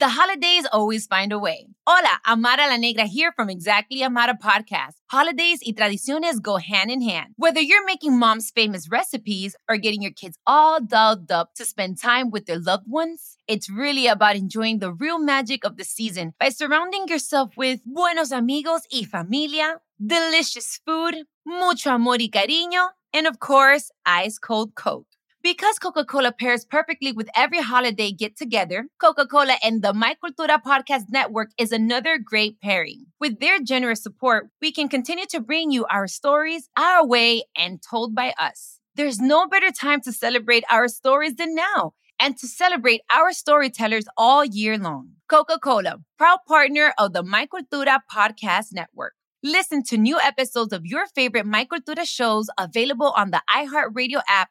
The holidays always find a way. Hola, Amara La Negra here from Exactly Amara Podcast. Holidays y tradiciones go hand in hand. Whether you're making mom's famous recipes or getting your kids all dolled up to spend time with their loved ones, it's really about enjoying the real magic of the season by surrounding yourself with buenos amigos y familia, delicious food, mucho amor y cariño, and of course, ice cold Coke. Because Coca Cola pairs perfectly with every holiday get together, Coca Cola and the My Cultura Podcast Network is another great pairing. With their generous support, we can continue to bring you our stories our way and told by us. There's no better time to celebrate our stories than now and to celebrate our storytellers all year long. Coca Cola, proud partner of the My Cultura Podcast Network. Listen to new episodes of your favorite My Cultura shows available on the iHeartRadio app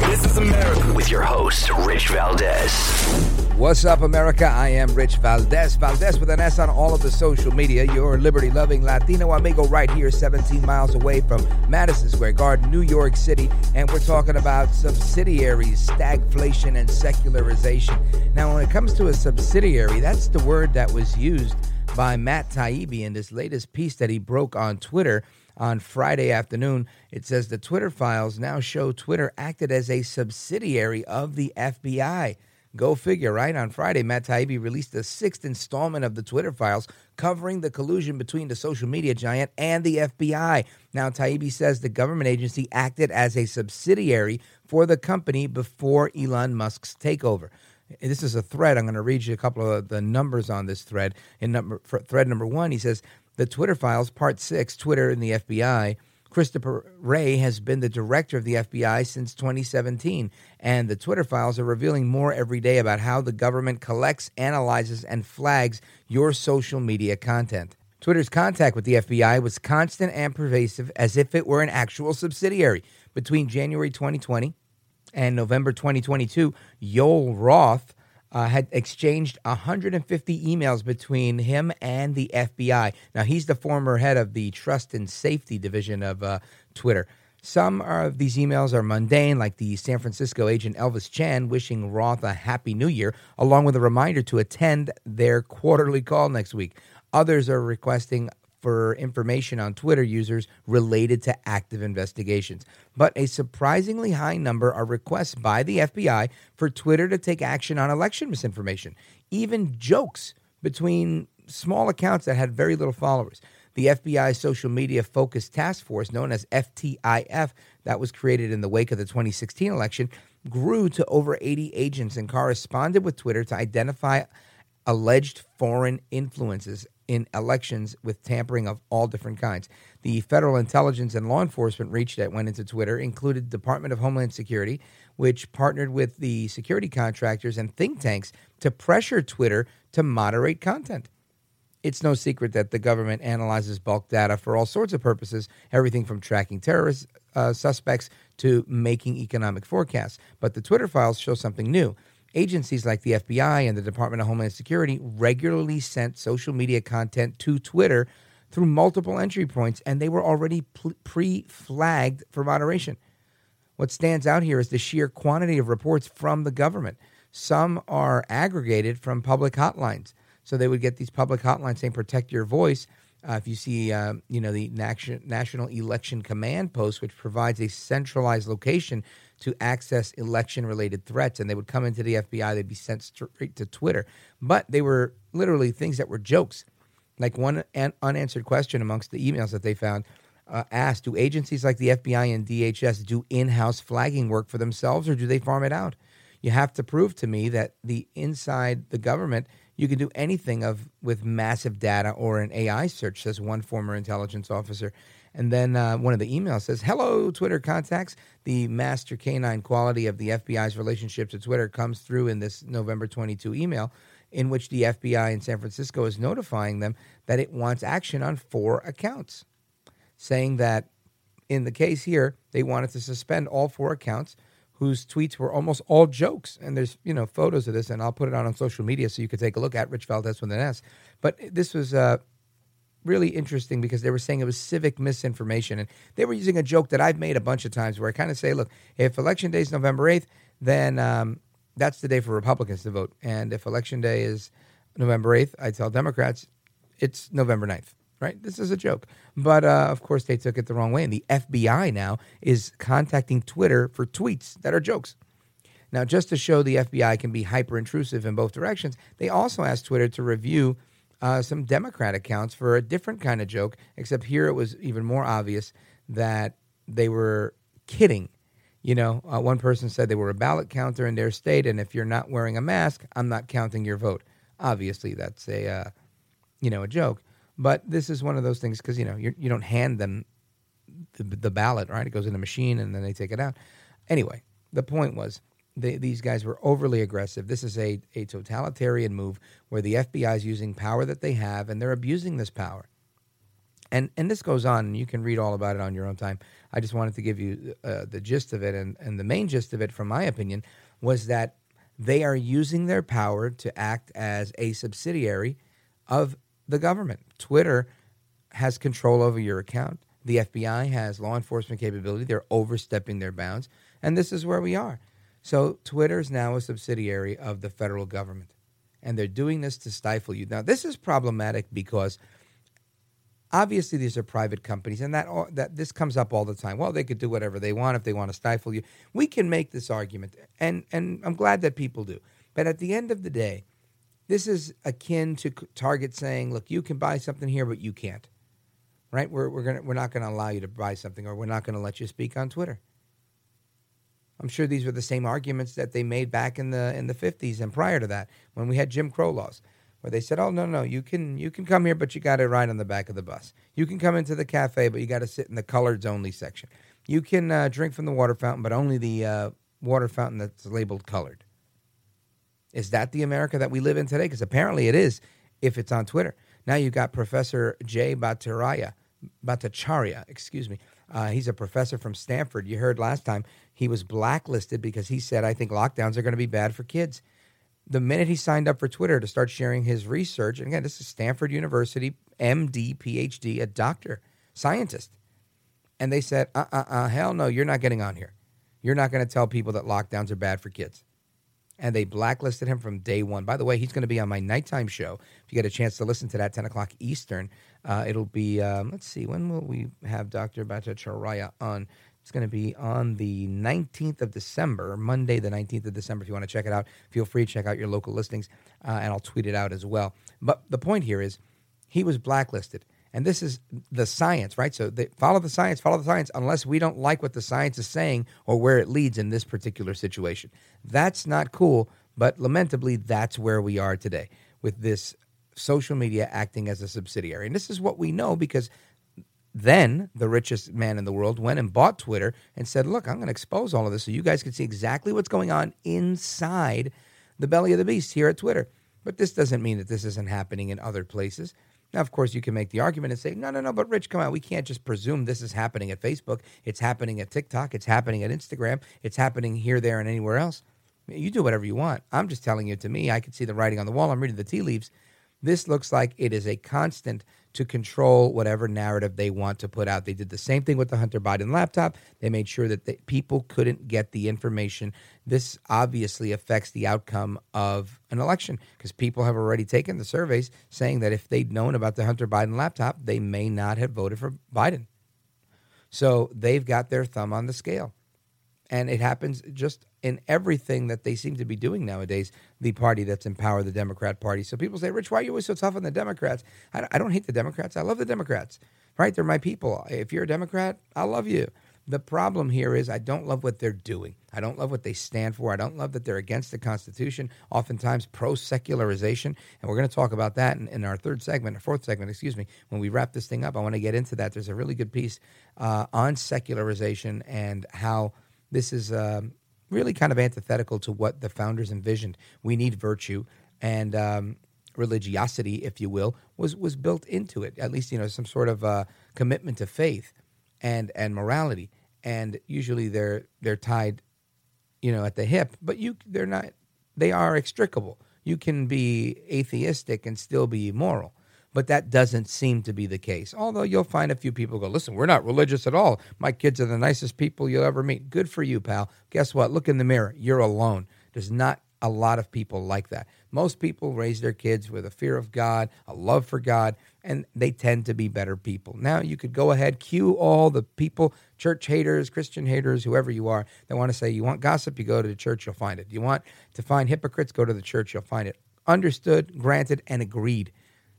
This is America with your host, Rich Valdes. What's up, America? I am Rich Valdes. Valdes with an S on all of the social media. Your liberty loving Latino amigo right here, 17 miles away from Madison Square Garden, New York City. And we're talking about subsidiaries, stagflation, and secularization. Now, when it comes to a subsidiary, that's the word that was used by Matt Taibbi in this latest piece that he broke on Twitter on Friday afternoon. It says the Twitter files now show Twitter acted as a subsidiary of the FBI. Go figure, right? On Friday, Matt Taibbi released the sixth installment of the Twitter files covering the collusion between the social media giant and the FBI. Now, Taibbi says the government agency acted as a subsidiary for the company before Elon Musk's takeover. This is a thread. I'm going to read you a couple of the numbers on this thread. In number, thread number one, he says the Twitter files, part six, Twitter and the FBI. Christopher Wray has been the director of the FBI since 2017, and the Twitter files are revealing more every day about how the government collects, analyzes, and flags your social media content. Twitter's contact with the FBI was constant and pervasive as if it were an actual subsidiary. Between January 2020 and November 2022, Joel Roth uh, had exchanged 150 emails between him and the FBI. Now, he's the former head of the Trust and Safety Division of uh, Twitter. Some of these emails are mundane, like the San Francisco agent Elvis Chan wishing Roth a happy new year, along with a reminder to attend their quarterly call next week. Others are requesting for information on Twitter users related to active investigations. But a surprisingly high number are requests by the FBI for Twitter to take action on election misinformation, even jokes between small accounts that had very little followers. The FBI social media focused task force, known as FTIF, that was created in the wake of the 2016 election, grew to over 80 agents and corresponded with Twitter to identify alleged foreign influences in elections with tampering of all different kinds. The federal intelligence and law enforcement reach that went into Twitter included Department of Homeland Security, which partnered with the security contractors and think tanks to pressure Twitter to moderate content. It's no secret that the government analyzes bulk data for all sorts of purposes, everything from tracking terrorist uh, suspects to making economic forecasts. But the Twitter files show something new. Agencies like the FBI and the Department of Homeland Security regularly sent social media content to Twitter through multiple entry points, and they were already pre flagged for moderation. What stands out here is the sheer quantity of reports from the government. Some are aggregated from public hotlines. So they would get these public hotlines saying, protect your voice. Uh, if you see, uh, you know, the National Election Command Post, which provides a centralized location to access election-related threats, and they would come into the FBI, they'd be sent straight to Twitter. But they were literally things that were jokes. Like one an- unanswered question amongst the emails that they found uh, asked, "Do agencies like the FBI and DHS do in-house flagging work for themselves, or do they farm it out?" You have to prove to me that the inside the government you can do anything of with massive data or an AI search, says one former intelligence officer. And then uh, one of the emails says, Hello, Twitter contacts. The master canine quality of the FBI's relationship to Twitter comes through in this November 22 email. in which the FBI in San Francisco is notifying them that it wants action on four accounts, saying that in the case here, they wanted to suspend all four accounts whose tweets were almost all jokes. And there's, you know, photos of this, and I'll put it on on social media so you could take a look at Rich Valdes with an S. But this was uh, really interesting because they were saying it was civic misinformation. And they were using a joke that I've made a bunch of times where I kind of say, look, if election day is November 8th, then um, that's the day for Republicans to vote. And if election day is November 8th, I tell Democrats it's November 9th, right? This is a joke. But uh, of course, they took it the wrong way. And the FBI now is contacting Twitter for tweets that are jokes. Now, just to show the FBI can be hyper intrusive in both directions, they also asked Twitter to review uh, some Democrat accounts for a different kind of joke, except here it was even more obvious that they were kidding. You know, uh, one person said they were a ballot counter in their state, and if you're not wearing a mask, I'm not counting your vote. Obviously, that's a, uh, you know, a joke. But this is one of those things because you know you're, you do not hand them the, the ballot, right? It goes in a machine and then they take it out. Anyway, the point was they, these guys were overly aggressive. This is a, a totalitarian move where the FBI is using power that they have and they're abusing this power. And, and this goes on, and you can read all about it on your own time. I just wanted to give you uh, the gist of it. And, and the main gist of it, from my opinion, was that they are using their power to act as a subsidiary of the government. Twitter has control over your account. The FBI has law enforcement capability. They're overstepping their bounds. And this is where we are. So Twitter is now a subsidiary of the federal government, and they're doing this to stifle you. Now, this is problematic because obviously these are private companies, and that that this comes up all the time. Well, they could do whatever they want if they want to stifle you. We can make this argument, and and I'm glad that people do. But at the end of the day, this is akin to Target saying, "Look, you can buy something here, but you can't." Right? We're we're gonna we're not to allow you to buy something, or we're not to let you speak on Twitter. I'm sure these were the same arguments that they made back in the in the 50s and prior to that when we had Jim Crow laws, where they said, "Oh no, no, you can you can come here, but you got to ride on the back of the bus. You can come into the cafe, but you got to sit in the coloreds only section. You can uh, drink from the water fountain, but only the uh, water fountain that's labeled colored." Is that the America that we live in today? Because apparently it is, if it's on Twitter. Now you got Professor Jay Bhattacharya, Bhattacharya, excuse me. Uh, he's a professor from Stanford. You heard last time he was blacklisted because he said, I think lockdowns are going to be bad for kids. The minute he signed up for Twitter to start sharing his research, and again, this is Stanford University, MD, PhD, a doctor, scientist. And they said, uh uh uh, hell no, you're not getting on here. You're not going to tell people that lockdowns are bad for kids. And they blacklisted him from day one. By the way, he's going to be on my nighttime show. If you get a chance to listen to that, 10 o'clock Eastern, uh, it'll be, um, let's see, when will we have Dr. Bhattacharya on? It's going to be on the 19th of December, Monday, the 19th of December. If you want to check it out, feel free to check out your local listings, uh, and I'll tweet it out as well. But the point here is he was blacklisted. And this is the science, right? So they follow the science, follow the science, unless we don't like what the science is saying or where it leads in this particular situation. That's not cool, but lamentably, that's where we are today with this social media acting as a subsidiary. And this is what we know because then the richest man in the world went and bought Twitter and said, Look, I'm going to expose all of this so you guys can see exactly what's going on inside the belly of the beast here at Twitter. But this doesn't mean that this isn't happening in other places. Now, of course, you can make the argument and say, no, no, no, but Rich, come on. We can't just presume this is happening at Facebook. It's happening at TikTok. It's happening at Instagram. It's happening here, there, and anywhere else. You do whatever you want. I'm just telling you to me, I can see the writing on the wall. I'm reading the tea leaves. This looks like it is a constant to control whatever narrative they want to put out. They did the same thing with the Hunter Biden laptop. They made sure that the, people couldn't get the information. This obviously affects the outcome of an election because people have already taken the surveys saying that if they'd known about the Hunter Biden laptop, they may not have voted for Biden. So they've got their thumb on the scale. And it happens just in everything that they seem to be doing nowadays, the party that's in power, the Democrat Party. So people say, Rich, why are you always so tough on the Democrats? I, don't hate the Democrats. I love the Democrats, right? They're my people. If you're a Democrat, I love you. The problem here is I don't love what they're doing. I don't love what they stand for. I don't love that they're against the Constitution, oftentimes pro secularization. And we're going to talk about that in, in, our third segment, or fourth segment, excuse me. When we wrap this thing up, I want to get into that. There's a really good piece uh, on secularization and how this is um, really kind of antithetical to what the founders envisioned. We need virtue. and um, religiosity, if you will, was was built into it. At least you know some sort of uh, commitment to faith and and morality. And usually they're they're tied, you know, at the hip. But you they're not. They are extricable. You can be atheistic and still be moral. But that doesn't seem to be the case. Although you'll find a few people go, listen, we're not religious at all. My kids are the nicest people you'll ever meet. Good for you, pal. Guess what? Look in the mirror. You're alone. There's not a lot of people like that. Most people raise their kids with a fear of God, a love for God, and they tend to be better people. Now, you could go ahead, cue all the people, church haters, Christian haters, whoever you are, that want to say, you want gossip, you go to the church, you'll find it. You want to find hypocrites, go to the church, you'll find it. Understood, granted, and agreed.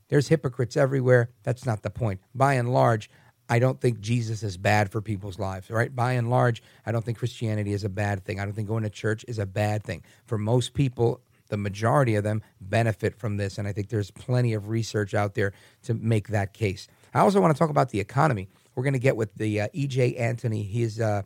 There's hypocrites everywhere. That's not the point. By and large, I don't think Jesus is bad for people's lives, right? By and large, I don't think Christianity is a bad thing. I don't think going to church is a bad thing. For most people, the majority of them benefit from this. And I think there's plenty of research out there to make that case. I also want to talk about the economy. We're going to get with the uh, EJ Antoni. He's uh,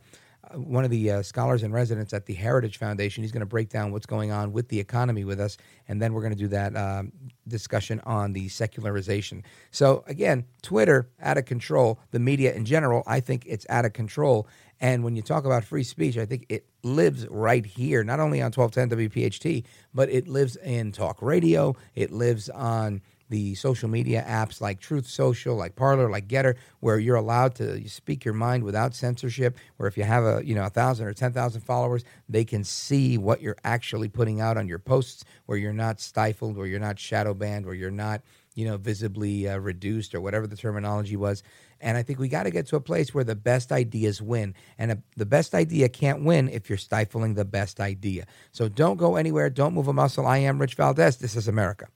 one of the uh, scholars in residence at the Heritage Foundation. He's going to break down what's going on with the economy with us, and then we're going to do that um, discussion on the secularization. So, again, Twitter out of control. The media in general, I think it's out of control. And when you talk about free speech, I think it lives right here, not only on 1210 WPHT, but it lives in talk radio. It lives on the social media apps like Truth Social, like Parler, like Gettr, where you're allowed to speak your mind without censorship. Where if you have a you know a thousand or ten thousand followers, they can see what you're actually putting out on your posts. Where you're not stifled, where you're not shadow banned, where you're not you know visibly uh, reduced or whatever the terminology was. And I think we got to get to a place where the best ideas win. And a, the best idea can't win if you're stifling the best idea. So don't go anywhere. Don't move a muscle. I am Rich Valdes. This is America.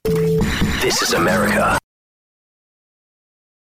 This is America.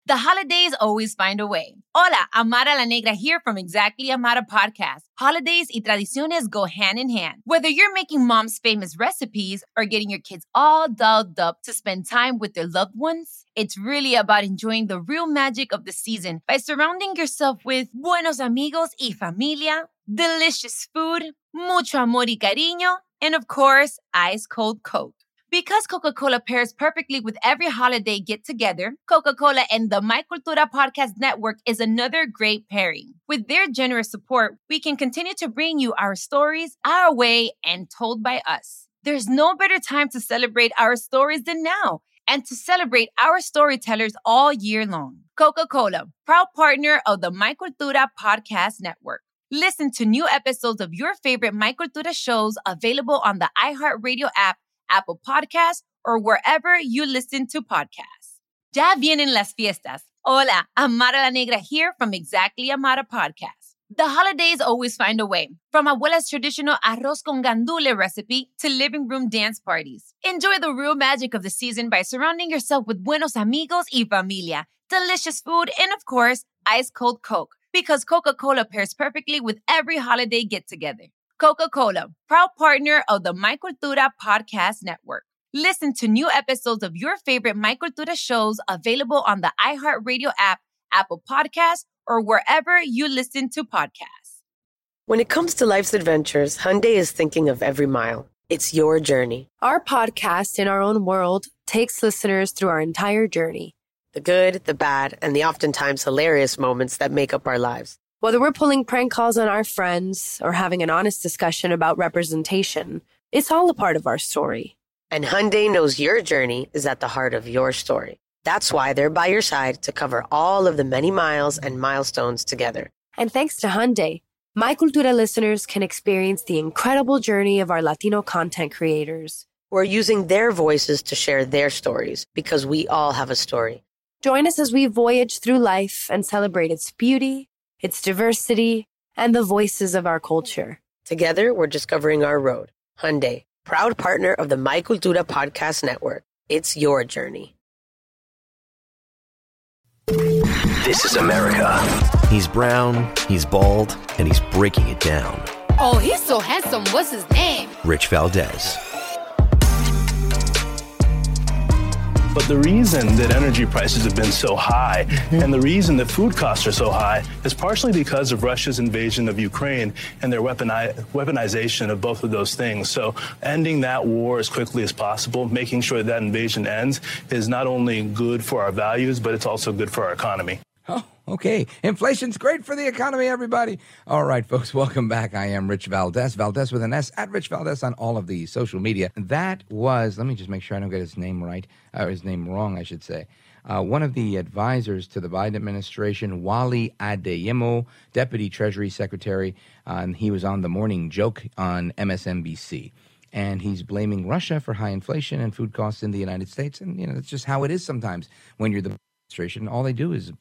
The holidays always find a way. Hola, Amara La Negra here from Exactly Amara podcast. Holidays y tradiciones go hand in hand. Whether you're making mom's famous recipes or getting your kids all dolled up to spend time with their loved ones, it's really about enjoying the real magic of the season by surrounding yourself with buenos amigos y familia, delicious food, mucho amor y cariño, and of course, ice cold Coke. Because Coca Cola pairs perfectly with every holiday get together, Coca Cola and the My Cultura Podcast Network is another great pairing. With their generous support, we can continue to bring you our stories our way and told by us. There's no better time to celebrate our stories than now and to celebrate our storytellers all year long. Coca Cola, proud partner of the My Cultura Podcast Network. Listen to new episodes of your favorite My Cultura shows available on the iHeartRadio app Apple Podcasts, or wherever you listen to podcasts. Ya vienen las fiestas. Hola, Amara la Negra here from Exactly Amara Podcast. The holidays always find a way, from abuela's traditional arroz con gandule recipe to living room dance parties. Enjoy the real magic of the season by surrounding yourself with buenos amigos y familia, delicious food, and of course, ice cold Coke, because Coca Cola pairs perfectly with every holiday get together. Coca Cola, proud partner of the My Cultura Podcast Network. Listen to new episodes of your favorite My Cultura shows available on the iHeartRadio app, Apple Podcasts, or wherever you listen to podcasts. When it comes to life's adventures, Hyundai is thinking of every mile. It's your journey. Our podcast, In Our Own World, takes listeners through our entire journey the good, the bad, and the oftentimes hilarious moments that make up our lives. Whether we're pulling prank calls on our friends or having an honest discussion about representation, it's all a part of our story. And Hyundai knows your journey is at the heart of your story. That's why they're by your side to cover all of the many miles and milestones together. And thanks to Hyundai, My Cultura listeners can experience the incredible journey of our Latino content creators. We're using their voices to share their stories because we all have a story. Join us as we voyage through life and celebrate its beauty, its diversity, and the voices of our culture. Together, we're discovering our road. Hyundai, proud partner of the My Cultura Podcast Network. It's your journey. This is America. He's brown, he's bald, and he's breaking it down. Oh, he's so handsome. What's his name? Rich Valdes. But the reason that energy prices have been so high mm-hmm. and the reason that food costs are so high is partially because of Russia's invasion of Ukraine and their weaponi- weaponization of both of those things. So ending that war as quickly as possible, making sure that invasion ends, is not only good for our values, but it's also good for our economy. Oh, okay. Inflation's great for the economy, everybody. All right, folks, welcome back. I am Rich Valdes, Valdes with an S, at Rich Valdes on all of the social media. That was, let me just make sure I don't get his name right, or his name wrong, I should say. Uh, one of the advisors to the Biden administration, Wally Adeyemo, Deputy Treasury Secretary, uh, and he was on the morning joke on MSNBC and he's blaming Russia for high inflation and food costs in the United States. And you know, it's just how it is sometimes when you're the administration. All they do is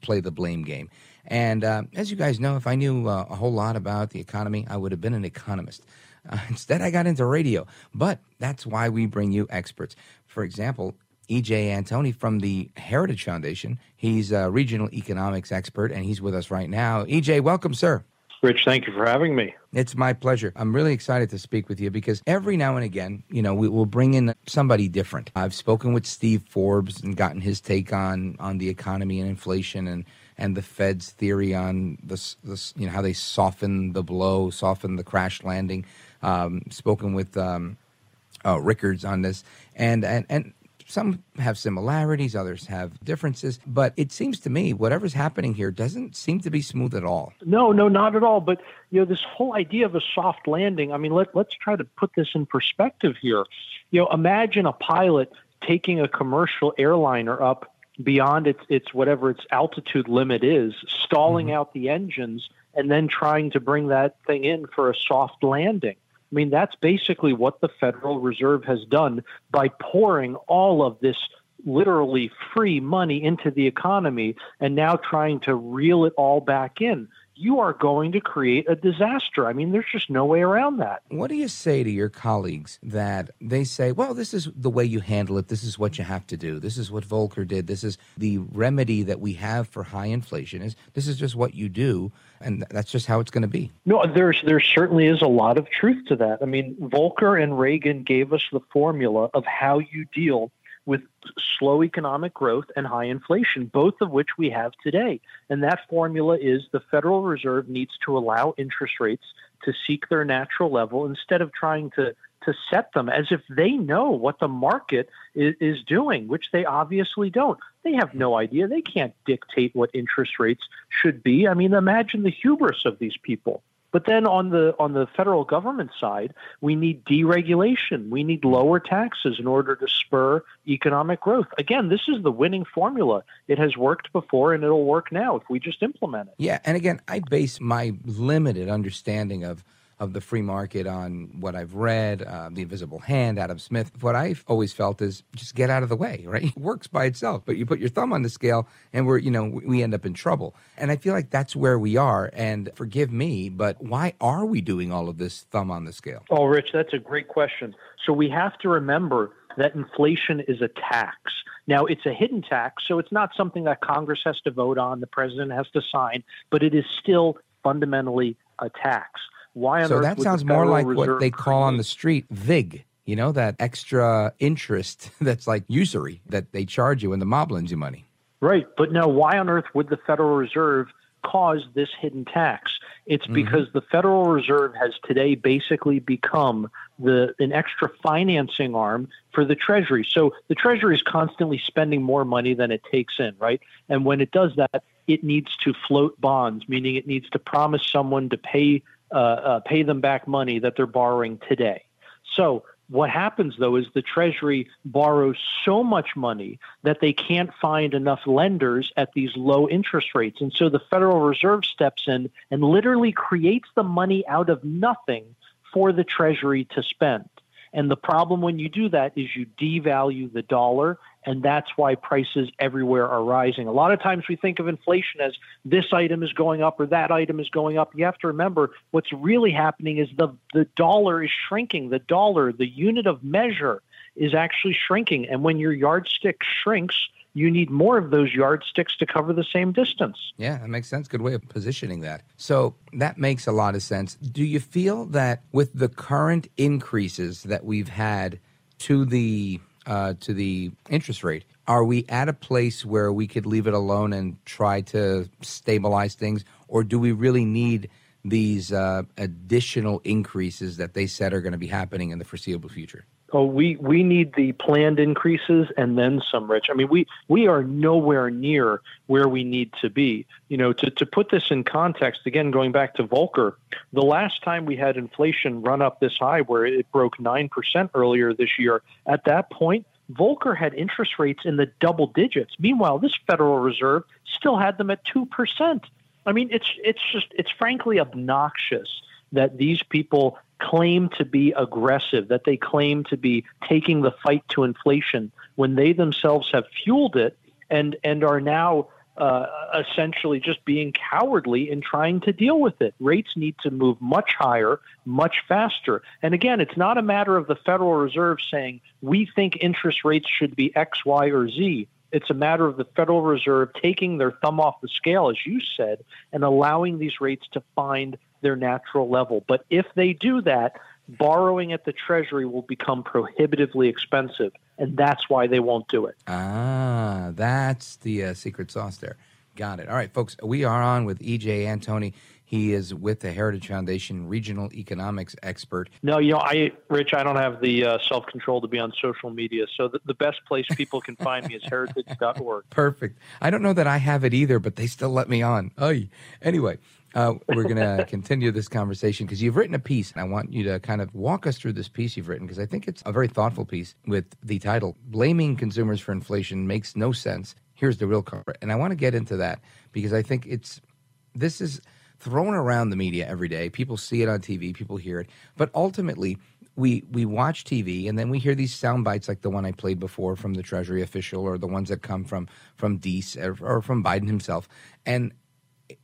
play the blame game. And uh, as you guys know, if I knew uh, a whole lot about the economy, I would have been an economist. Uh, instead, I got into radio. But that's why we bring you experts. For example, EJ Antoni from the Heritage Foundation. He's a regional economics expert, and he's with us right now. EJ, welcome, sir. Rich, thank you for having me. It's my pleasure. I'm really excited to speak with you because every now and again, you know, we will bring in somebody different. I've spoken with Steve Forbes and gotten his take on on the economy and inflation and and the Fed's theory on this, this you know, how they soften the blow, soften the crash landing. Um, spoken with um, uh, Rickards on this, and and and some have similarities, others have differences, but it seems to me whatever's happening here doesn't seem to be smooth at all. No, no, not at all. But you know, this whole idea of a soft landing. I mean, let let's try to put this in perspective here. You know, imagine a pilot taking a commercial airliner up beyond its its whatever its altitude limit is, stalling mm-hmm. out the engines, and then trying to bring that thing in for a soft landing. I mean, that's basically what the Federal Reserve has done by pouring all of this literally free money into the economy and now trying to reel it all back in you are going to create a disaster. I mean, there's just no way around that. What do you say to your colleagues that they say, well, this is the way you handle it. This is what you have to do. This is what Volcker did. This is the remedy that we have for high inflation is this is just what you do. And that's just how it's going to be. No, there's there certainly is a lot of truth to that. I mean, Volcker and Reagan gave us the formula of how you deal with slow economic growth and high inflation, both of which we have today. And that formula is the Federal Reserve needs to allow interest rates to seek their natural level instead of trying to to set them as if they know what the market is, is, doing, which they obviously don't. They have no idea. They can't dictate what interest rates should be. I mean, imagine the hubris of these people. But then on the on the federal government side, we need deregulation. We need lower taxes in order to spur economic growth. Again, this is the winning formula. It has worked before and it'll work now if we just implement it. Yeah, and again, I base my limited understanding of of the free market on what I've read, uh, The Invisible Hand, Adam Smith. What I've always felt is just get out of the way, right? It works by itself, but you put your thumb on the scale and we're, you know, we end up in trouble. And I feel like that's where we are. And forgive me, but why are we doing all of this thumb on the scale? Oh, Rich, that's a great question. So we have to remember that inflation is a tax. Now, it's a hidden tax, so it's not something that Congress has to vote on, the president has to sign, but it is still fundamentally a tax. Why on so that sounds more like Reserve what they call on the street VIG. You know that extra interest that's like usury that they charge you when the mob lends you money. Right, but now why on earth would the Federal Reserve cause this hidden tax? It's mm-hmm. because the Federal Reserve has today basically become the an extra financing arm for the Treasury. So the Treasury is constantly spending more money than it takes in, right? And when it does that, it needs to float bonds, meaning it needs to promise someone to pay uh, uh, pay them back money that they're borrowing today. So what happens though is the Treasury borrows so much money that they can't find enough lenders at these low interest rates. And so the Federal Reserve steps in and literally creates the money out of nothing for the Treasury to spend. And the problem when you do that is you devalue the dollar and that's why prices everywhere are rising. A lot of times we think of inflation as this item is going up or that item is going up. You have to remember what's really happening is the, the dollar is shrinking. The dollar, the unit of measure, is actually shrinking. And when your yardstick shrinks, you need more of those yardsticks to cover the same distance. Yeah, that makes sense. Good way of positioning that. So that makes a lot of sense. Do you feel that with the current increases that we've had to the uh, to the interest rate. Are we at a place where we could leave it alone and try to stabilize things, or do we really need these uh, additional increases that they said are going to be happening in the foreseeable future? Oh, we, we need the planned increases and then some, Rich. I mean, we, we are nowhere near where we need to be. You know, to, to put this in context, again, going back to Volcker, the last time we had inflation run up this high where it broke 9% earlier this year, at that point, Volcker had interest rates in the double digits. Meanwhile, this Federal Reserve still had them at 2%. I mean, it's, it's just, it's frankly obnoxious that these people claim to be aggressive, that they claim to be taking the fight to inflation when they themselves have fueled it and and are now uh, essentially just being cowardly in trying to deal with it. Rates need to move much higher, much faster. And again, it's not a matter of the Federal Reserve saying we think interest rates should be X, Y, or Z. It's a matter of the Federal Reserve taking their thumb off the scale, as you said, and allowing these rates to find their natural level. But if they do that, borrowing at the Treasury will become prohibitively expensive, and that's why they won't do it. Ah, that's the uh, secret sauce there. Got it. All right, folks, we are on with EJ Antoni. He is with the Heritage Foundation regional economics expert. No, you know, I, Rich, I don't have the uh, self control to be on social media. So the, the best place people can find me is heritage.org. Perfect. I don't know that I have it either, but they still let me on. Oh, anyway. Uh, we're going to continue this conversation because you've written a piece, and I want you to kind of walk us through this piece you've written because I think it's a very thoughtful piece with the title Blaming Consumers for Inflation Makes No Sense. Here's the real culprit. And I want to get into that because I think it's this is thrown around the media every day. People see it on TV, people hear it. But ultimately, we we watch TV and then we hear these sound bites like the one I played before from the Treasury official or the ones that come from from Deese or, or from Biden himself. And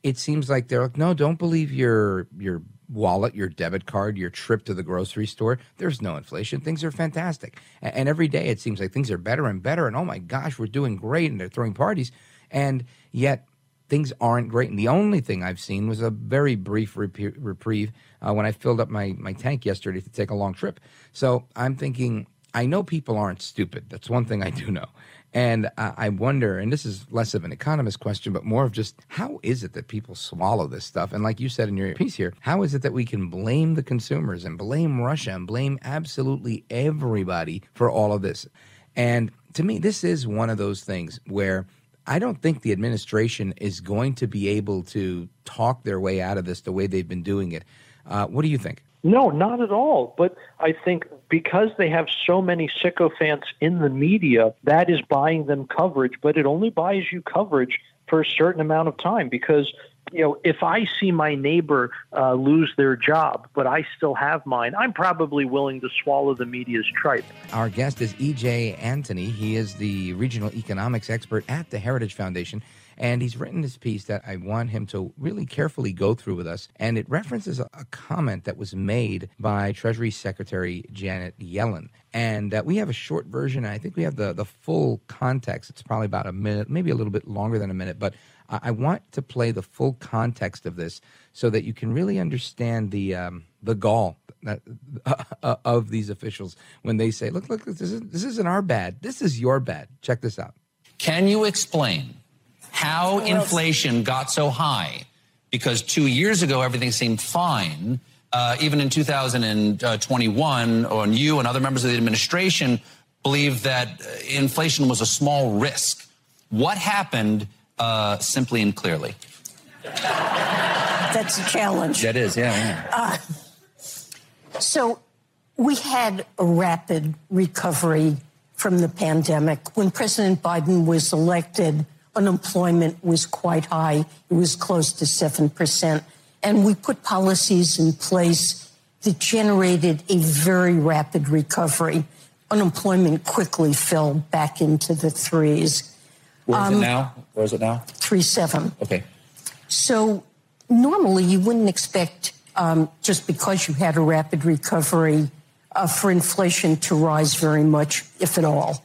it seems like they're like, no, don't believe your your wallet, your debit card, your trip to the grocery store. There's no inflation. Things are fantastic. And, and every day it seems like things are better and better. And oh my gosh, we're doing great. And they're throwing parties. And yet things aren't great. And the only thing I've seen was a very brief reprieve uh, when I filled up my, my tank yesterday to take a long trip. So I'm thinking, I know people aren't stupid. That's one thing I do know. And uh, I wonder, and this is less of an economist question, but more of just how is it that people swallow this stuff? And like you said in your piece here, how is it that we can blame the consumers and blame Russia and blame absolutely everybody for all of this? And to me, this is one of those things where I don't think the administration is going to be able to talk their way out of this the way they've been doing it. Uh, what do you think? No, not at all. But I think because they have so many sycophants in the media, that is buying them coverage, but it only buys you coverage for a certain amount of time because you know, if I see my neighbor uh, lose their job, but I still have mine, I'm probably willing to swallow the media's tripe. Our guest is E.J. Antoni. He is the regional economics expert at the Heritage Foundation. And he's written this piece that I want him to really carefully go through with us. And it references a, comment that was made by Treasury Secretary Janet Yellen. And uh, we have a short version. I think we have the, the full context. It's probably about a minute, maybe a little bit longer than a minute. But I want to play the full context of this so that you can really understand the um, the gall that, uh, of these officials when they say, "Look, look, this isn't this isn't our bad. This is your bad." Check this out. Can you explain how inflation got so high? Because two years ago everything seemed fine. Uh, even in 2021, or you and other members of the administration believed that uh, inflation was a small risk. What happened uh, simply and clearly? That's a challenge. That is, yeah. yeah. Uh, so we had a rapid recovery from the pandemic. When President Biden was elected, unemployment was quite high. It was close to 7%. And we put policies in place that generated a very rapid recovery. Unemployment quickly fell back into the threes. Where is um, it now? Where is it now? Three seven. Okay. So normally you wouldn't expect um, just because you had a rapid recovery uh, for inflation to rise very much, if at all.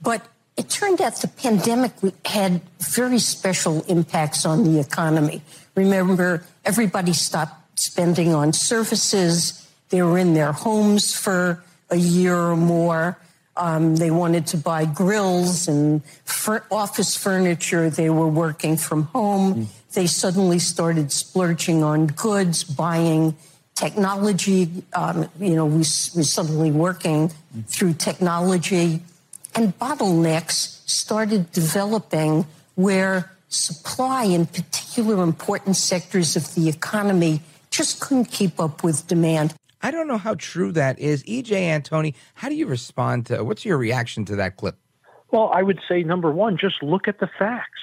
But it turned out the pandemic had very special impacts on the economy. Remember, everybody stopped spending on services. They were in their homes for a year or more. Um, they wanted to buy grills and fur- office furniture. They were working from home. Mm. They suddenly started splurging on goods, buying technology. Um, you know, we were suddenly working mm. through technology, and bottlenecks started developing where supply in particular important sectors of the economy just couldn't keep up with demand. I don't know how true that is. EJ Antoni, how do you respond to what's your reaction to that clip? Well, I would say number one, just look at the facts,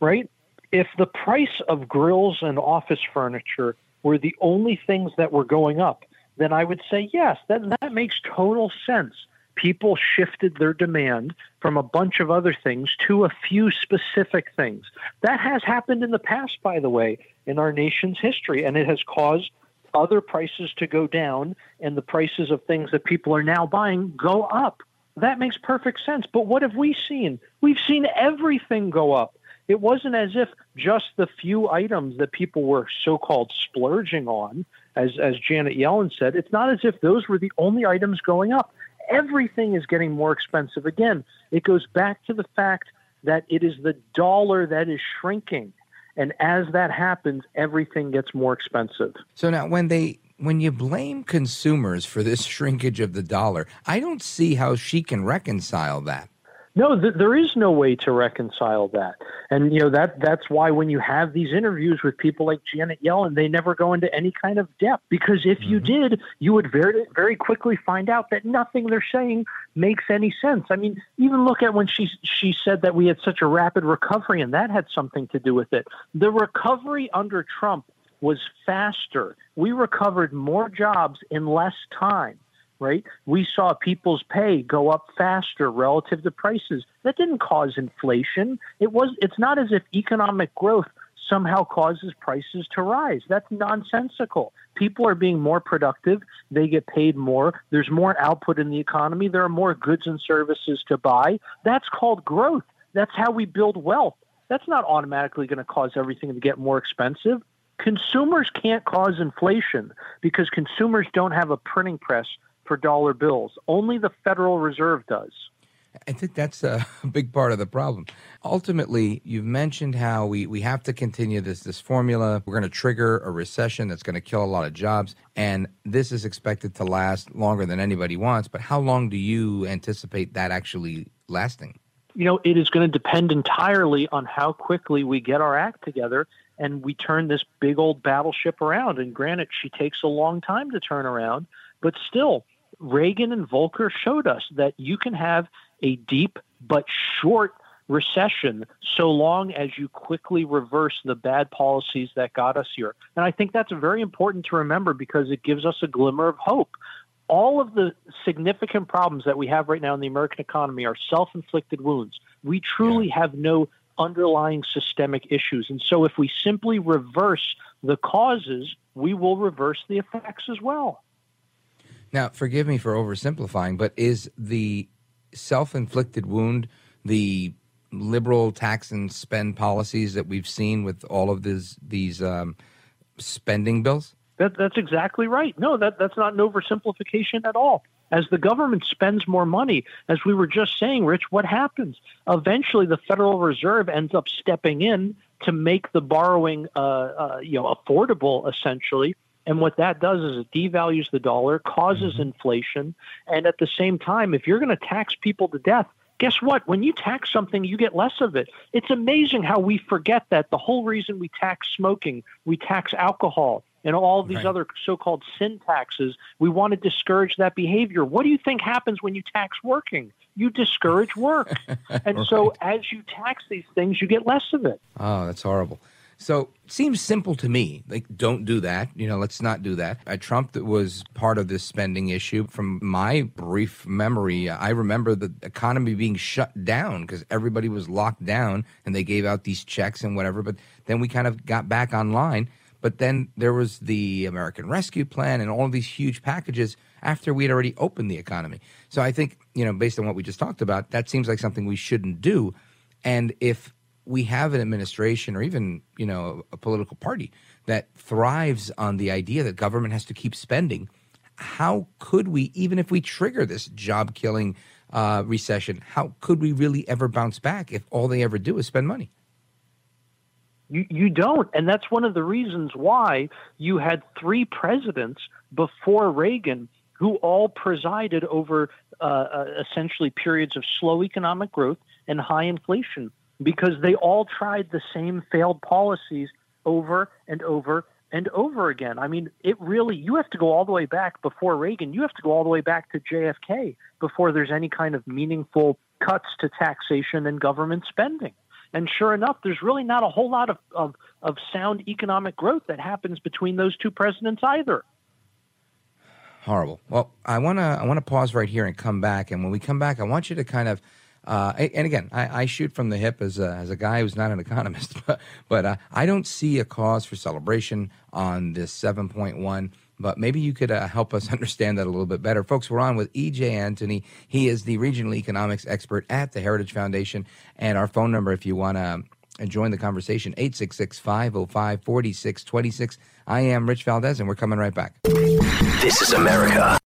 right? If the price of grills and office furniture were the only things that were going up, then I would say yes, that that makes total sense. People shifted their demand from a bunch of other things to a few specific things. That has happened in the past, by the way, in our nation's history, and it has caused other prices to go down and the prices of things that people are now buying go up. That makes perfect sense. But what have we seen? We've seen everything go up. It wasn't as if just the few items that people were so called splurging on, as, as Janet Yellen said, it's not as if those were the only items going up. Everything is getting more expensive. Again, it goes back to the fact that it is the dollar that is shrinking. And as that happens, everything gets more expensive. So now, when they when you blame consumers for this shrinkage of the dollar, I don't see how she can reconcile that. No, th- there is no way to reconcile that, and you know that that's why when you have these interviews with people like Janet Yellen, they never go into any kind of depth because if mm-hmm. you did, you would very very quickly find out that nothing they're saying makes any sense. I mean, even look at when she she said that we had such a rapid recovery, and that had something to do with it. The recovery under Trump was faster. We recovered more jobs in less time right? We saw people's pay go up faster relative to prices. That didn't cause inflation. It was it's not as if economic growth somehow causes prices to rise. That's nonsensical. People are being more productive, they get paid more, there's more output in the economy, there are more goods and services to buy. That's called growth. That's how we build wealth. That's not automatically going to cause everything to get more expensive. Consumers can't cause inflation because consumers don't have a printing press for dollar bills. Only the Federal Reserve does. I think that's a big part of the problem. Ultimately, you've mentioned how we, we have to continue this this formula. We're going to trigger a recession that's going to kill a lot of jobs, and this is expected to last longer than anybody wants. But how long do you anticipate that actually lasting? You know, it is going to depend entirely on how quickly we get our act together and we turn this big old battleship around. And granted, she takes a long time to turn around, but still, Reagan and Volcker showed us that you can have a deep but short recession so long as you quickly reverse the bad policies that got us here. And I think that's very important to remember because it gives us a glimmer of hope. All of the significant problems that we have right now in the American economy are self inflicted wounds. We truly yeah. have no underlying systemic issues. And so if we simply reverse the causes, we will reverse the effects as well. Now, forgive me for oversimplifying, but is the self inflicted wound the liberal tax and spend policies that we've seen with all of these, these um, spending bills? That, that's exactly right. No, that, that's not an oversimplification at all. As the government spends more money, as we were just saying, Rich, what happens? Eventually, the Federal Reserve ends up stepping in to make the borrowing, uh, uh, you know, affordable, essentially, and what that does is it devalues the dollar, causes mm-hmm. inflation, and at the same time, if you're going to tax people to death, guess what? When you tax something, you get less of it. It's amazing how we forget that the whole reason we tax smoking, we tax alcohol, and all these right. other so-called sin taxes, we want to discourage that behavior. What do you think happens when you tax working? You discourage work. and right. so as you tax these things, you get less of it. Oh, that's horrible. So it seems simple to me. Like, don't do that. You know, let's not do that. Uh, Trump was part of this spending issue. From my brief memory, I remember the economy being shut down because everybody was locked down and they gave out these checks and whatever. But then we kind of got back online. But then there was the American Rescue Plan and all these huge packages after we had already opened the economy. So I think, you know, based on what we just talked about, that seems like something we shouldn't do. And if we have an administration or even you know a political party that thrives on the idea that government has to keep spending how could we even if we trigger this job killing uh, recession, how could we really ever bounce back if all they ever do is spend money? You, you don't. And that's one of the reasons why you had three presidents before Reagan who all presided over uh, uh, essentially periods of slow economic growth and high inflation because they all tried the same failed policies over and over and over again. I mean, it really, you have to go all the way back before Reagan. You have to go all the way back to JFK before there's any kind of meaningful cuts to taxation and government spending. And sure enough, there's really not a whole lot of, of, of sound economic growth that happens between those two presidents either. Horrible. Well, I want to I want to pause right here and come back. And when we come back, I want you to kind of uh, and again, I, I, shoot from the hip as a, as a guy who's not an economist, but, but uh, I don't see a cause for celebration on this 7.1 but maybe you could uh, help us understand that a little bit better. Folks, we're on with EJ Antoni. He is the regional economics expert at the Heritage Foundation. And our phone number, if you want to uh, join the conversation, 866 505 4626. I am Rich Valdes, and we're coming right back. This is America.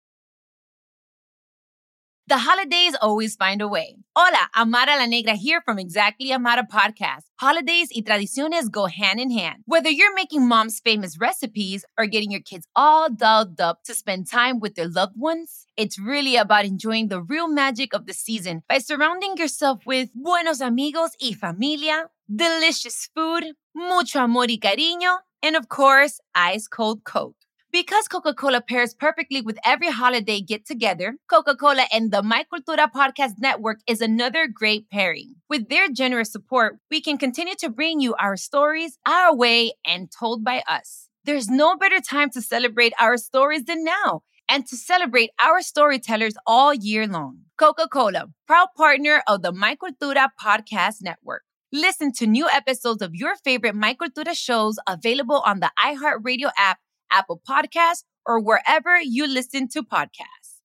The holidays always find a way. Hola, Amara la Negra here from Exactly Amara podcast. Holidays y tradiciones go hand in hand. Whether you're making mom's famous recipes or getting your kids all dolled up to spend time with their loved ones, it's really about enjoying the real magic of the season by surrounding yourself with buenos amigos y familia, delicious food, mucho amor y cariño, and of course, ice cold Coke. Because Coca Cola pairs perfectly with every holiday get together, Coca Cola and the My Cultura Podcast Network is another great pairing. With their generous support, we can continue to bring you our stories our way and told by us. There's no better time to celebrate our stories than now and to celebrate our storytellers all year long. Coca Cola, proud partner of the My Cultura Podcast Network. Listen to new episodes of your favorite My Cultura shows available on the iHeartRadio app Apple Podcasts, or wherever you listen to podcasts.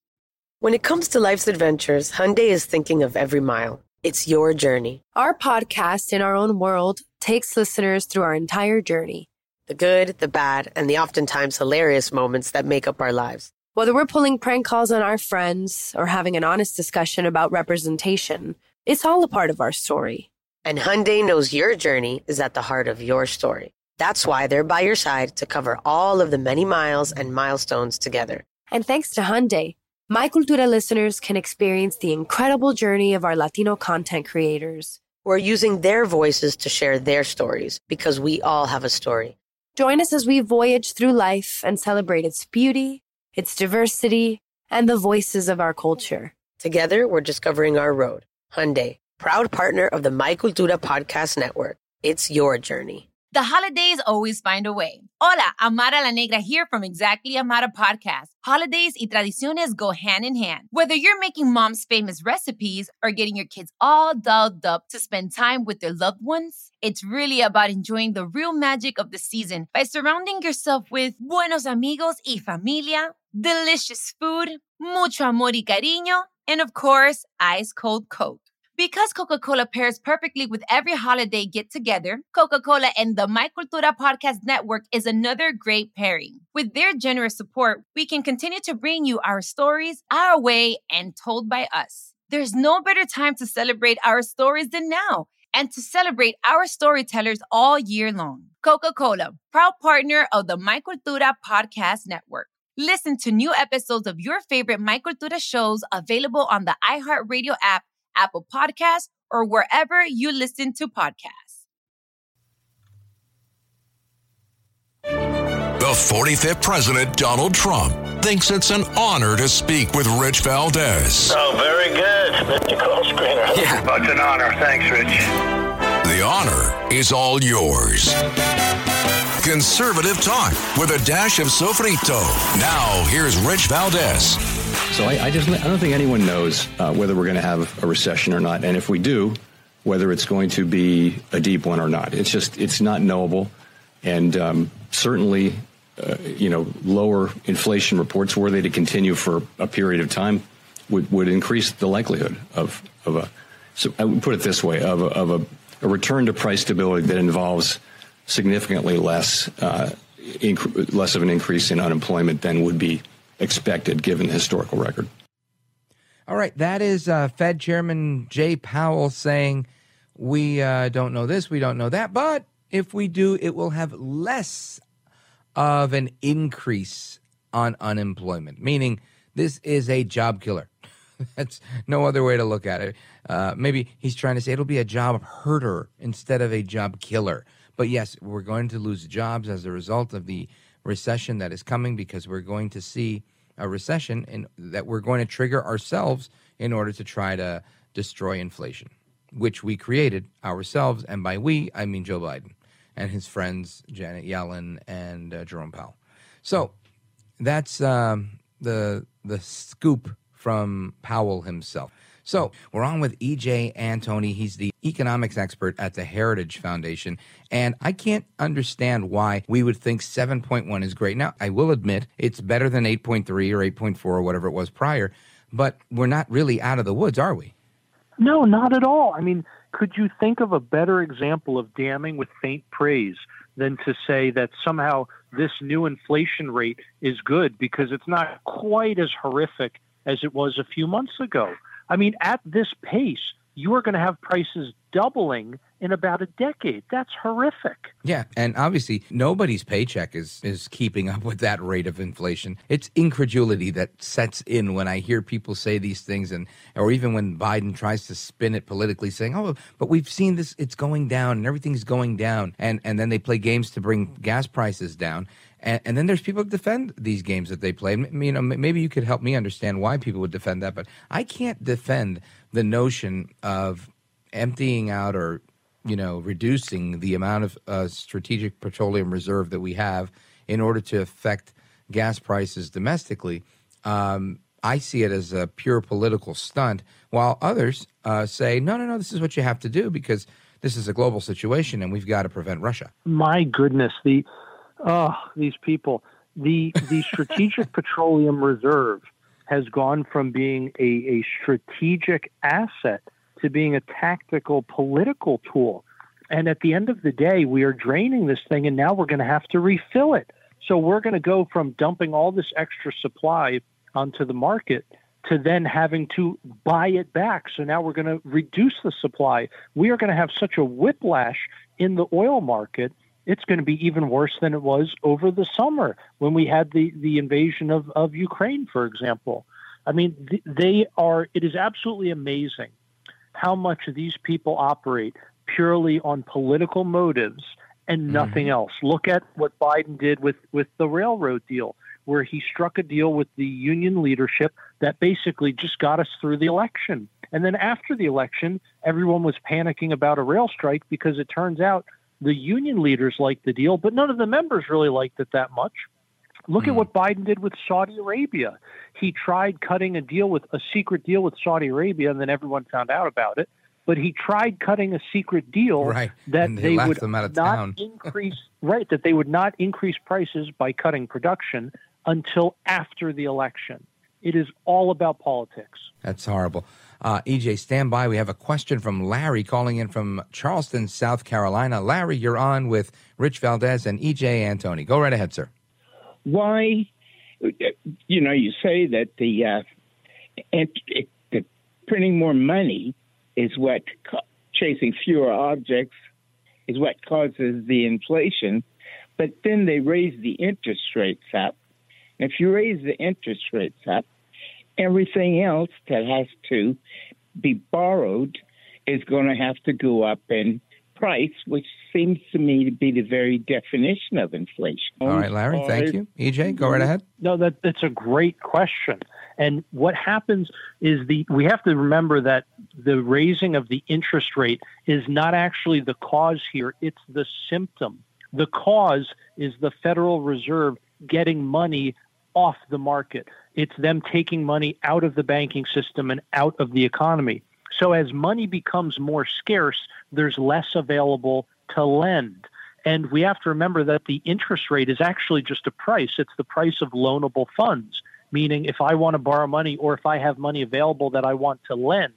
When it comes to life's adventures, Hyundai is thinking of every mile. It's your journey. Our podcast, In Our Own World, takes listeners through our entire journey the good, the bad, and the oftentimes hilarious moments that make up our lives. Whether we're pulling prank calls on our friends or having an honest discussion about representation, it's all a part of our story. And Hyundai knows your journey is at the heart of your story. That's why they're by your side to cover all of the many miles and milestones together. And thanks to Hyundai, My Cultura listeners can experience the incredible journey of our Latino content creators. We're using their voices to share their stories because we all have a story. Join us as we voyage through life and celebrate its beauty, its diversity, and the voices of our culture. Together, we're discovering our road. Hyundai, proud partner of the My Cultura Podcast Network. It's your journey. The holidays always find a way. Hola, Amara la Negra here from Exactly Amara podcast. Holidays y tradiciones go hand in hand. Whether you're making mom's famous recipes or getting your kids all dolled up to spend time with their loved ones, it's really about enjoying the real magic of the season by surrounding yourself with buenos amigos y familia, delicious food, mucho amor y cariño, and of course, ice cold Coke. Because Coca Cola pairs perfectly with every holiday get together, Coca Cola and the My Cultura Podcast Network is another great pairing. With their generous support, we can continue to bring you our stories our way and told by us. There's no better time to celebrate our stories than now and to celebrate our storytellers all year long. Coca Cola, proud partner of the My Cultura Podcast Network. Listen to new episodes of your favorite My Cultura shows available on the iHeartRadio app Apple Podcasts, or wherever you listen to podcasts. The 45th President, Donald Trump, thinks it's an honor to speak with Rich Valdes. Oh, very good, Mr. Call Screener. Yeah. It's an honor. Thanks, Rich. The honor is all yours. Conservative talk with a dash of sofrito. Now, here's Rich Valdes. So I, I just I don't think anyone knows uh, whether we're going to have a recession or not, and if we do, whether it's going to be a deep one or not. It's just it's not knowable, and um, certainly, uh, you know, lower inflation reports were they to continue for a period of time would would increase the likelihood of of a. So I would put it this way: of a, of a, a return to price stability that involves significantly less uh, inc- less of an increase in unemployment than would be expected given the historical record. All right, that is uh, Fed Chairman Jay Powell saying, We uh, don't know this, we don't know that, but if we do, it will have less of an increase on unemployment, meaning this is a job killer. That's no other way to look at it. Uh, maybe he's trying to say it'll be a job herder instead of a job killer. But yes, we're going to lose jobs as a result of the recession that is coming because we're going to see a recession and that we're going to trigger ourselves in order to try to destroy inflation, which we created ourselves. And by we, I mean Joe Biden and his friends, Janet Yellen and uh, Jerome Powell. So that's um, the the scoop from Powell himself. So mm-hmm. we're on with EJ Antoni. He's the economics expert at the Heritage Foundation. And I can't understand why we would think 7.1 is great. Now, I will admit it's better than 8.3 or 8.4 or whatever it was prior, but we're not really out of the woods, are we? No, not at all. I mean, could you think of a better example of damning with faint praise than to say that somehow this new inflation rate is good because it's not quite as horrific as it was a few months ago? I mean, at this pace, you are going to have prices doubling in about a decade. That's horrific. Yeah, and obviously nobody's paycheck is is keeping up with that rate of inflation. It's incredulity that sets in when I hear people say these things and or even when Biden tries to spin it politically saying, "Oh, but we've seen this it's going down and everything's going down." And and then they play games to bring gas prices down. And, and, then there's people that defend these games that they play. You know, maybe you could help me understand why people would defend that, but I can't defend the notion of emptying out or you know reducing the amount of uh, strategic petroleum reserve that we have in order to affect gas prices domestically. Um, I see it as a pure political stunt, while others uh, say, no, no, no, this is what you have to do because this is a global situation and we've got to prevent Russia. My goodness, the oh, these people. The the strategic petroleum reserve has gone from being a, a strategic asset to being a tactical political tool. And at the end of the day, we are draining this thing, and now we're going to have to refill it. So we're going to go from dumping all this extra supply onto the market to then having to buy it back. So now we're going to reduce the supply. We are going to have such a whiplash in the oil market it's going to be even worse than it was over the summer when we had the, the invasion of, of Ukraine, for example. I mean, they are, it is absolutely amazing how much these people operate purely on political motives and mm-hmm. nothing mm-hmm. else. Look at what Biden did with, with the railroad deal, where he struck a deal with the union leadership that basically just got us through the election. And then after the election, everyone was panicking about a rail strike because it turns out the union leaders liked the deal, but none of the members really liked it that much. Look mm. at hmm. what Biden did with Saudi Arabia. He tried cutting a deal with a secret deal with Saudi Arabia, and then everyone found out about it. But he tried cutting a secret deal right. that they, they would not increase right that they would not increase prices by cutting production until after the election. It is all about politics. That's horrible. Uh, EJ, stand by. We have a question from Larry calling in from Charleston, South Carolina. Larry, you're on with Rich Valdes and EJ Antoni. Go right ahead, sir. Why, you know, you say that the, uh, the printing more money is what chasing fewer objects is what causes the inflation, but then they raise the interest rates up. And If you raise the interest rates up, everything else that has to be borrowed is going to have to go up in price, which seems to me to be the very definition of inflation. All right, Larry, thank you. EJ, go right ahead. No, that that's a great question. And what happens is the we have to remember that the raising of the interest rate is not actually the cause here, it's the symptom. The cause is the Federal Reserve getting money off the market. It's them taking money out of the banking system and out of the economy. So as money becomes more scarce, there's less available to lend. And we have to remember that the interest rate is actually just a price. It's the price of loanable funds, meaning if I want to borrow money or if I have money available that I want to lend,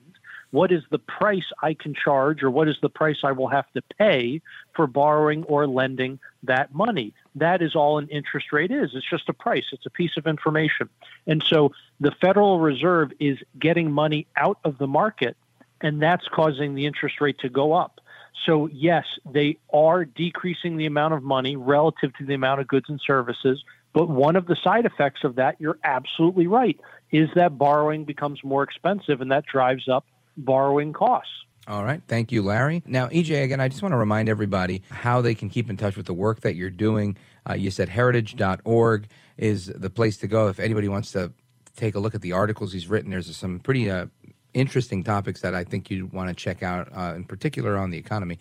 what is the price I can charge or what is the price I will have to pay for borrowing or lending that money. That is all an interest rate is. It's just a price, it's a piece of information. And so the Federal Reserve is getting money out of the market, and that's causing the interest rate to go up. So, yes, they are decreasing the amount of money relative to the amount of goods and services. But one of the side effects of that, you're absolutely right, is that borrowing becomes more expensive and that drives up borrowing costs. All right. Thank you, Larry. Now, EJ, again, I just want to remind everybody how they can keep in touch with the work that you're doing. Uh, you said heritage.org is the place to go if anybody wants to take a look at the articles he's written. There's some pretty uh, interesting topics that I think you want to check out, uh, in particular on the economy.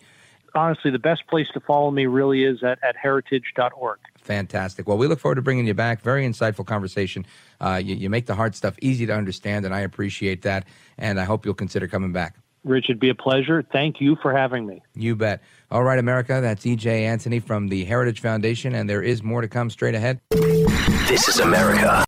Honestly, the best place to follow me really is at, at heritage.org. Fantastic. Well, we look forward to bringing you back. Very insightful conversation. Uh, you, you make the hard stuff easy to understand, and I appreciate that. And I hope you'll consider coming back. Rich, it'd be a pleasure. Thank you for having me. You bet. All right, America, that's EJ Antoni from the Heritage Foundation, and there is more to come straight ahead. This is America.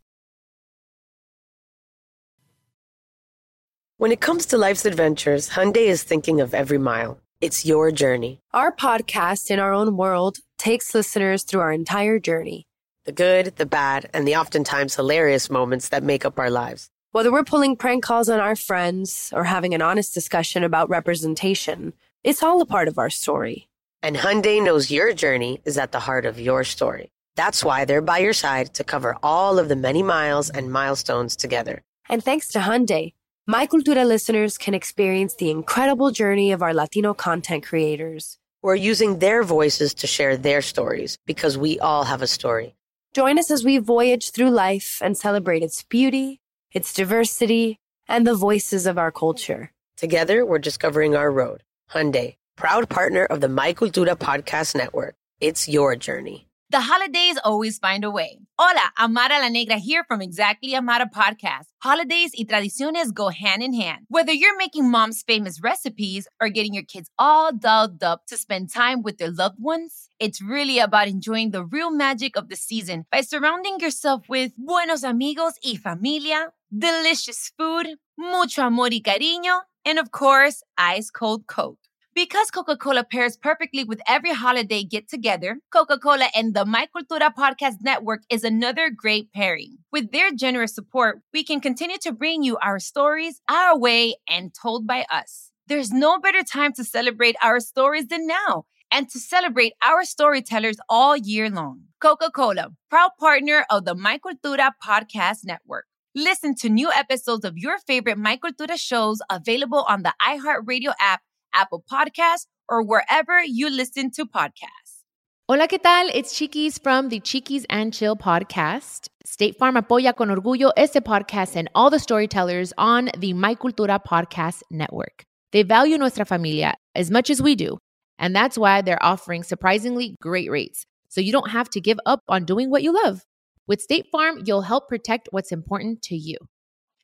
When it comes to life's adventures, Hyundai is thinking of every mile. It's your journey. Our podcast, In Our Own World, takes listeners through our entire journey the good, the bad, and the oftentimes hilarious moments that make up our lives. Whether we're pulling prank calls on our friends or having an honest discussion about representation, it's all a part of our story. And Hyundai knows your journey is at the heart of your story. That's why they're by your side to cover all of the many miles and milestones together. And thanks to Hyundai, My Cultura listeners can experience the incredible journey of our Latino content creators. We're using their voices to share their stories because we all have a story. Join us as we voyage through life and celebrate its beauty, its diversity, and the voices of our culture. Together, we're discovering our road. Hyundai, proud partner of the My Cultura Podcast Network. It's your journey. The holidays always find a way. Hola, Amara la Negra here from Exactly Amara Podcast. Holidays y tradiciones go hand in hand. Whether you're making mom's famous recipes or getting your kids all dolled up to spend time with their loved ones, it's really about enjoying the real magic of the season by surrounding yourself with buenos amigos y familia, delicious food, mucho amor y cariño, and of course, ice cold Coke. Because Coca Cola pairs perfectly with every holiday get together, Coca Cola and the My Cultura Podcast Network is another great pairing. With their generous support, we can continue to bring you our stories our way and told by us. There's no better time to celebrate our stories than now and to celebrate our storytellers all year long. Coca Cola, proud partner of the My Cultura Podcast Network. Listen to new episodes of your favorite My Cultura shows available on the iHeartRadio app Apple Podcasts, or wherever you listen to podcasts. Hola, ¿qué tal? It's Chiquis from the Chiquis and Chill podcast. State Farm apoya con orgullo este podcast and all the storytellers on the My Cultura Podcast Network. They value nuestra familia as much as we do, and that's why they're offering surprisingly great rates. So you don't have to give up on doing what you love. With State Farm, you'll help protect what's important to you.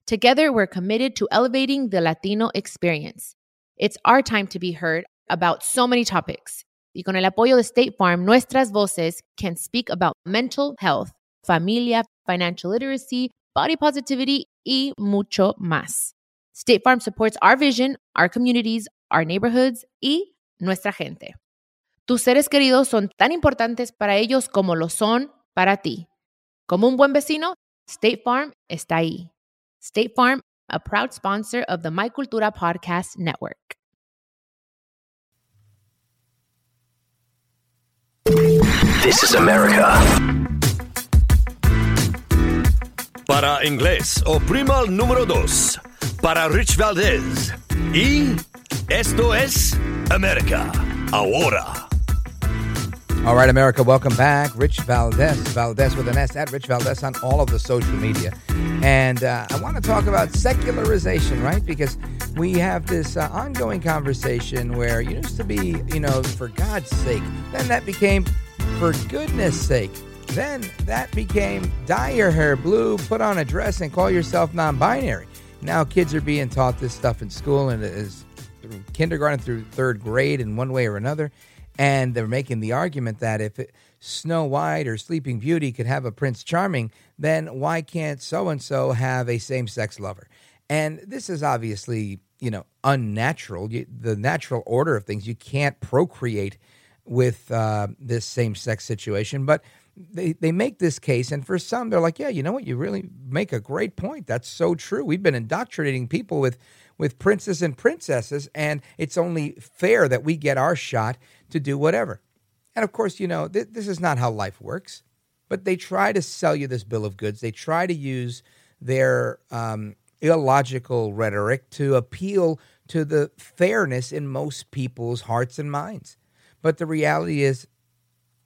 Together, we're committed to elevating the Latino experience. It's our time to be heard about so many topics. Y con el apoyo de State Farm, nuestras voces can speak about mental health, familia, financial literacy, body positivity, y mucho más. State Farm supports our vision, our communities, our neighborhoods y nuestra gente. Tus seres queridos son tan importantes para ellos como lo son para ti. Como un buen vecino, State Farm está ahí. State Farm a proud sponsor of the My Cultura Podcast Network. This is America. Para inglés, oprima el número dos. Para Rich Valdes. Y esto es América. Ahora. All right, America, welcome back. Rich Valdes, Valdes with an S at Rich Valdes on all of the social media. And uh, I want to talk about secularization, right? Because we have this uh, ongoing conversation where it used to be, you know, for God's sake. Then that became for goodness sake. Then that became dye your hair blue, put on a dress, and call yourself non binary. Now kids are being taught this stuff in school and it is through kindergarten through third grade in one way or another. And they're making the argument that if Snow White or Sleeping Beauty could have a Prince Charming, then why can't so and so have a same sex lover? And this is obviously you know, unnatural. You, the natural order of things, you can't procreate with uh, this same sex situation. But they, they make this case, and for some, they're like, yeah, you know what? You really make a great point. That's so true. We've been indoctrinating people with, with princes and princesses, and it's only fair that we get our shot to do whatever. And of course, you know, th- this is not how life works, but they try to sell you this bill of goods. They try to use their um, illogical rhetoric to appeal to the fairness in most people's hearts and minds. But the reality is,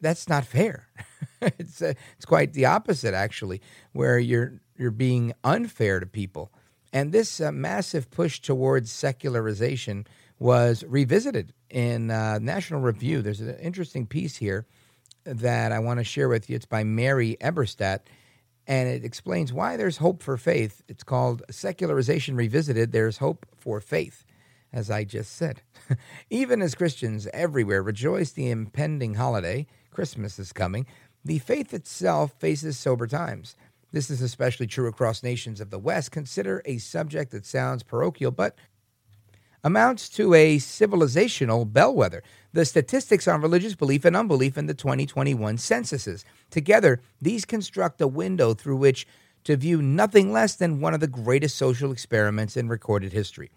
that's not fair. it's uh, it's quite the opposite, actually, where you're you're being unfair to people. And this uh, massive push towards secularization was revisited in uh, National Review. There's an interesting piece here that I want to share with you. It's by Mary Eberstadt, and it explains why there's hope for faith. It's called Secularization Revisited There's Hope for Faith, as I just said. Even as Christians everywhere rejoice the impending holiday, Christmas is coming, the faith itself faces sober times. This is especially true across nations of the West. Consider a subject that sounds parochial, but amounts to a civilizational bellwether the statistics on religious belief and unbelief in the 2021 censuses. Together, these construct a window through which to view nothing less than one of the greatest social experiments in recorded history.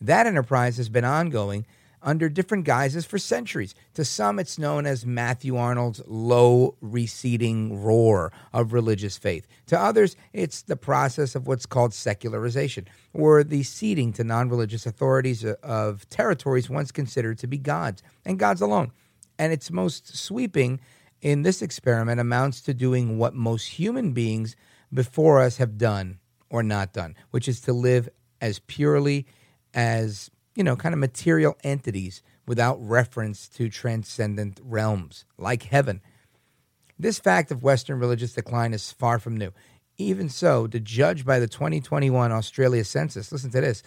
That enterprise has been ongoing under different guises for centuries. To some, it's known as Matthew Arnold's low receding roar of religious faith. To others, it's the process of what's called secularization, or the ceding to non religious authorities uh, of territories once considered to be God's, and God's alone. And its most sweeping in this experiment amounts to doing what most human beings before us have done or not done, which is to live as purely as you know, kind of material entities without reference to transcendent realms like heaven. This fact of Western religious decline is far from new. Even so, to judge by the 2021 Australia census, listen to this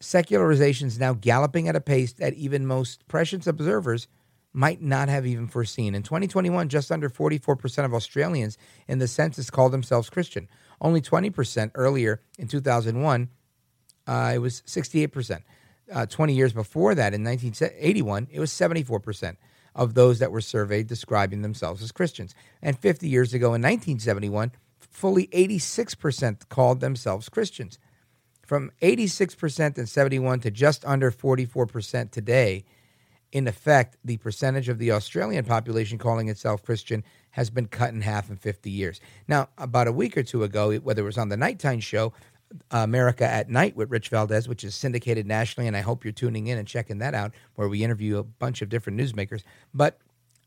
secularization is now galloping at a pace that even most prescient observers might not have even foreseen. In 2021, just under 44% of Australians in the census called themselves Christian. Only 20% earlier in 2001, uh, it was 68% uh, 20 years before that, in 1981, it was 74% of those that were surveyed describing themselves as Christians. And 50 years ago, in 1971, fully 86% called themselves Christians. From 86% in 71 to just under 44% today, in effect, the percentage of the Australian population calling itself Christian has been cut in half in 50 years. Now, about a week or two ago, whether it was on the nighttime show America at Night with Rich Valdes, which is syndicated nationally, and I hope you're tuning in and checking that out, where we interview a bunch of different newsmakers. But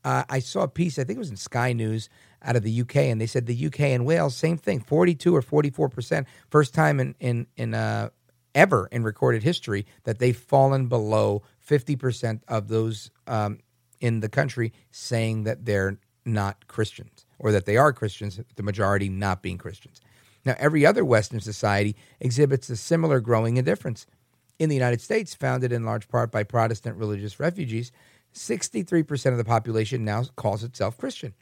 uh, I saw a piece, I think it was in Sky News out of the UK, and they said the UK and Wales, same thing, 42 or 44 percent, first time in in in uh, ever in recorded history that they've fallen below 50 percent of those um, in the country saying that they're not Christians or that they are Christians, the majority not being Christians. Now, every other Western society exhibits a similar growing indifference. In the United States, founded in large part by Protestant religious refugees, 63% of the population now calls itself Christian.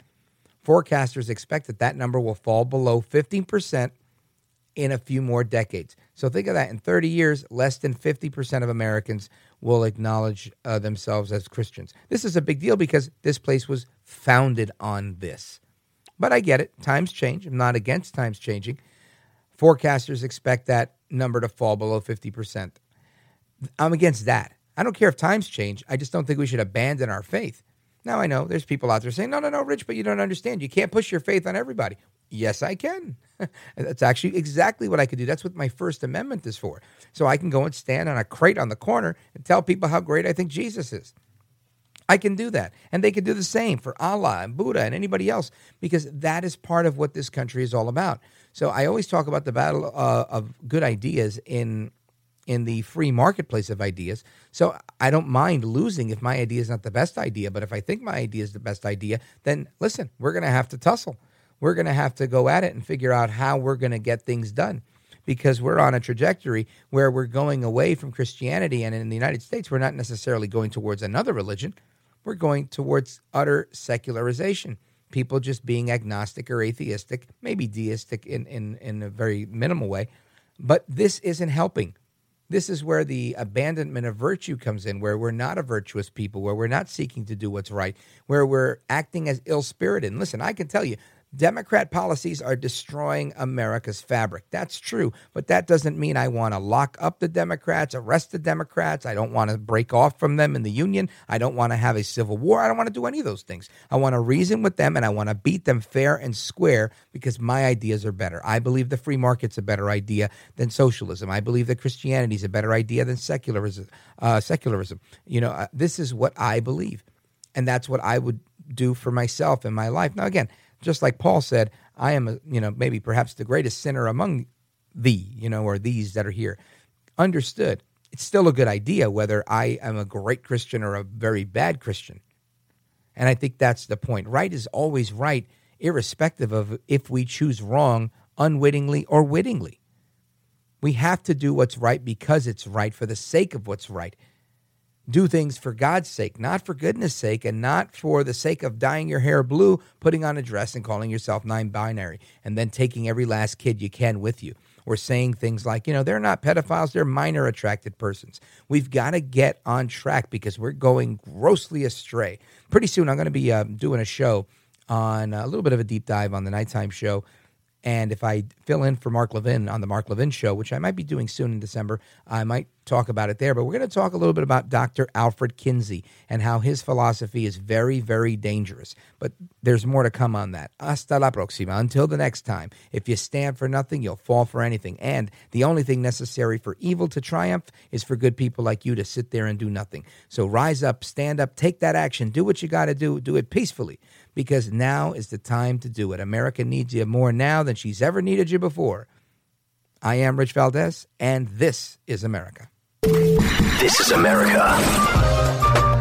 Forecasters expect that that number will fall below 15% in a few more decades. So think of that. In 30 years, less than 50% of Americans will acknowledge uh, themselves as Christians. This is a big deal because this place was founded on this. But I get it. Times change. I'm not against times changing. Forecasters expect that number to fall below 50%. I'm against that. I don't care if times change. I just don't think we should abandon our faith. Now, I know there's people out there saying, no, no, no, Rich, but you don't understand. You can't push your faith on everybody. Yes, I can. That's actually exactly what I could do. That's what my First Amendment is for. So I can go and stand on a crate on the corner and tell people how great I think Jesus is. I can do that. And they can do the same for Allah and Buddha and anybody else because that is part of what this country is all about. So I always talk about the battle uh, of good ideas in in the free marketplace of ideas. So I don't mind losing if my idea is not the best idea, but if I think my idea is the best idea, then listen, we're going to have to tussle. We're going to have to go at it and figure out how we're going to get things done because we're on a trajectory where we're going away from Christianity and in the United States we're not necessarily going towards another religion we're going towards utter secularization. People just being agnostic or atheistic, maybe deistic in, in, in a very minimal way. But this isn't helping. This is where the abandonment of virtue comes in, where we're not a virtuous people, where we're not seeking to do what's right, where we're acting as ill spirited. And listen, I can tell you, Democrat policies are destroying America's fabric. That's true, but that doesn't mean I want to lock up the Democrats, arrest the Democrats. I don't want to break off from them in the union. I don't want to have a civil war. I don't want to do any of those things. I want to reason with them and I want to beat them fair and square because my ideas are better. I believe the free market's a better idea than socialism. I believe that Christianity is a better idea than secularism. Uh, secularism. You know, uh, this is what I believe, and that's what I would do for myself in my life. Now, again just like Paul said, I am, a, you know, maybe perhaps the greatest sinner among thee, you know, or these that are here. Understood. It's still a good idea whether I am a great Christian or a very bad Christian. And I think that's the point. Right is always right, irrespective of if we choose wrong unwittingly or wittingly. We have to do what's right because it's right for the sake of what's right do things for God's sake, not for goodness sake, and not for the sake of dyeing your hair blue, putting on a dress, and calling yourself non binary, and then taking every last kid you can with you. Or saying things like, you know, they're not pedophiles, they're minor attracted persons. We've got to get on track because we're going grossly astray. Pretty soon, I'm going to be uh, doing a show on a little bit of a deep dive on the nighttime show and if I fill in for Mark Levin on the Mark Levin show, which I might be doing soon in December, I might talk about it there. But we're going to talk a little bit about Dr. Alfred Kinsey and how his philosophy is very, very dangerous. But there's more to come on that. Hasta la próxima. Until the next time. If you stand for nothing, you'll fall for anything. And the only thing necessary for evil to triumph is for good people like you to sit there and do nothing. So rise up, stand up, take that action, do what you got to do, do it peacefully because now is the time to do it. America needs you more now than she's ever needed you before. I am Rich Valdes, and this is America. This is America.